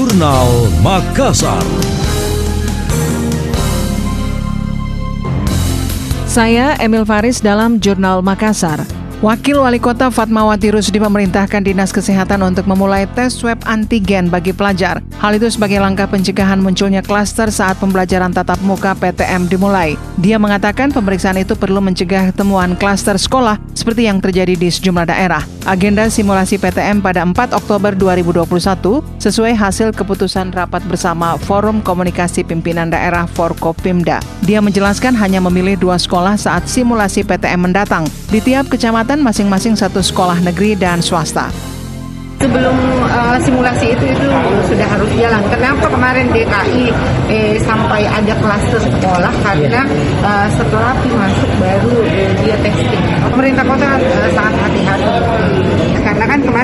Jurnal Makassar. Saya Emil Faris dalam Jurnal Makassar. Wakil Wali Kota Fatmawati Rusdi memerintahkan Dinas Kesehatan untuk memulai tes swab antigen bagi pelajar. Hal itu sebagai langkah pencegahan munculnya klaster saat pembelajaran tatap muka PTM dimulai. Dia mengatakan pemeriksaan itu perlu mencegah temuan klaster sekolah seperti yang terjadi di sejumlah daerah. Agenda simulasi PTM pada 4 Oktober 2021 sesuai hasil keputusan rapat bersama Forum Komunikasi Pimpinan Daerah Forkopimda. Dia menjelaskan hanya memilih dua sekolah saat simulasi PTM mendatang di tiap kecamatan masing-masing satu sekolah negeri dan swasta sebelum uh, simulasi itu itu sudah harus jalan. Kenapa kemarin DKI eh, sampai ada klaster sekolah karena uh, setelah masuk baru dia testing. Pemerintah kota uh, sangat hati-hati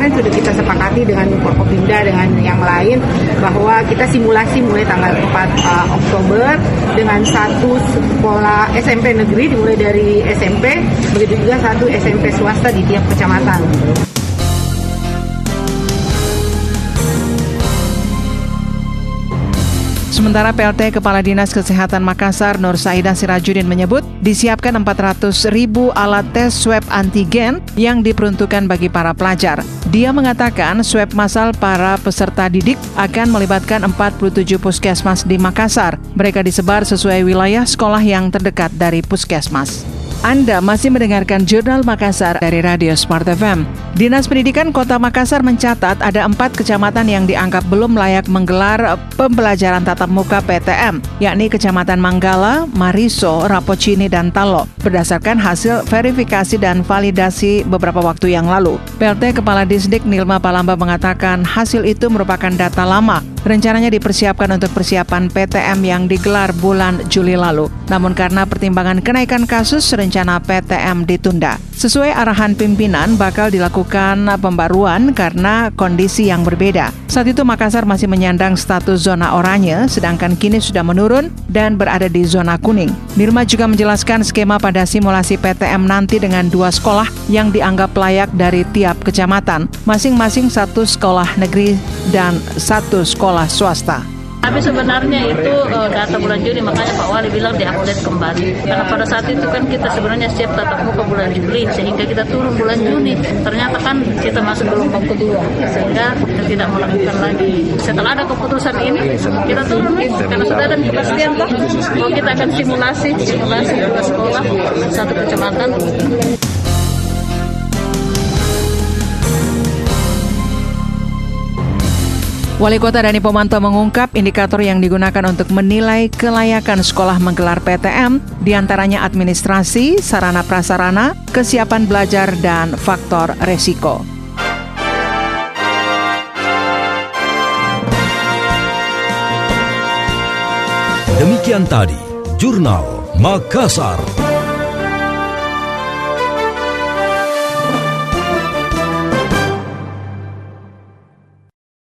kemarin sudah kita sepakati dengan Forkopimda dengan yang lain bahwa kita simulasi mulai tanggal 4 uh, Oktober dengan satu sekolah SMP negeri dimulai dari SMP begitu juga satu SMP swasta di tiap kecamatan. Sementara PLT Kepala Dinas Kesehatan Makassar Nur Saida Sirajudin menyebut disiapkan 400 ribu alat tes swab antigen yang diperuntukkan bagi para pelajar. Dia mengatakan swab massal para peserta didik akan melibatkan 47 puskesmas di Makassar. Mereka disebar sesuai wilayah sekolah yang terdekat dari puskesmas. Anda masih mendengarkan Jurnal Makassar dari Radio Smart FM. Dinas Pendidikan Kota Makassar mencatat ada empat kecamatan yang dianggap belum layak menggelar pembelajaran tatap muka PTM, yakni Kecamatan Manggala, Mariso, Rapocini, dan Talo, berdasarkan hasil verifikasi dan validasi beberapa waktu yang lalu. PLT Kepala Disdik Nilma Palamba mengatakan hasil itu merupakan data lama rencananya dipersiapkan untuk persiapan PTM yang digelar bulan Juli lalu. Namun karena pertimbangan kenaikan kasus, rencana PTM ditunda. Sesuai arahan pimpinan, bakal dilakukan pembaruan karena kondisi yang berbeda. Saat itu Makassar masih menyandang status zona oranye, sedangkan kini sudah menurun dan berada di zona kuning. Nirma juga menjelaskan skema pada simulasi PTM nanti dengan dua sekolah yang dianggap layak dari tiap kecamatan, masing-masing satu sekolah negeri dan satu sekolah swasta. Tapi sebenarnya itu uh, data bulan Juni, makanya Pak Wali bilang diupdate kembali. Karena pada saat itu kan kita sebenarnya siap tatap muka bulan Juli, sehingga kita turun bulan Juni. Ternyata kan kita masuk gelombang kedua, sehingga kita tidak melakukan lagi. Setelah ada keputusan ini, kita turun karena sudah ada kepastian bahwa kita akan simulasi, simulasi ke sekolah satu kecamatan. Wali Kota Dani Pomanto mengungkap indikator yang digunakan untuk menilai kelayakan sekolah menggelar PTM di antaranya administrasi, sarana prasarana, kesiapan belajar, dan faktor resiko. Demikian tadi, Jurnal Makassar.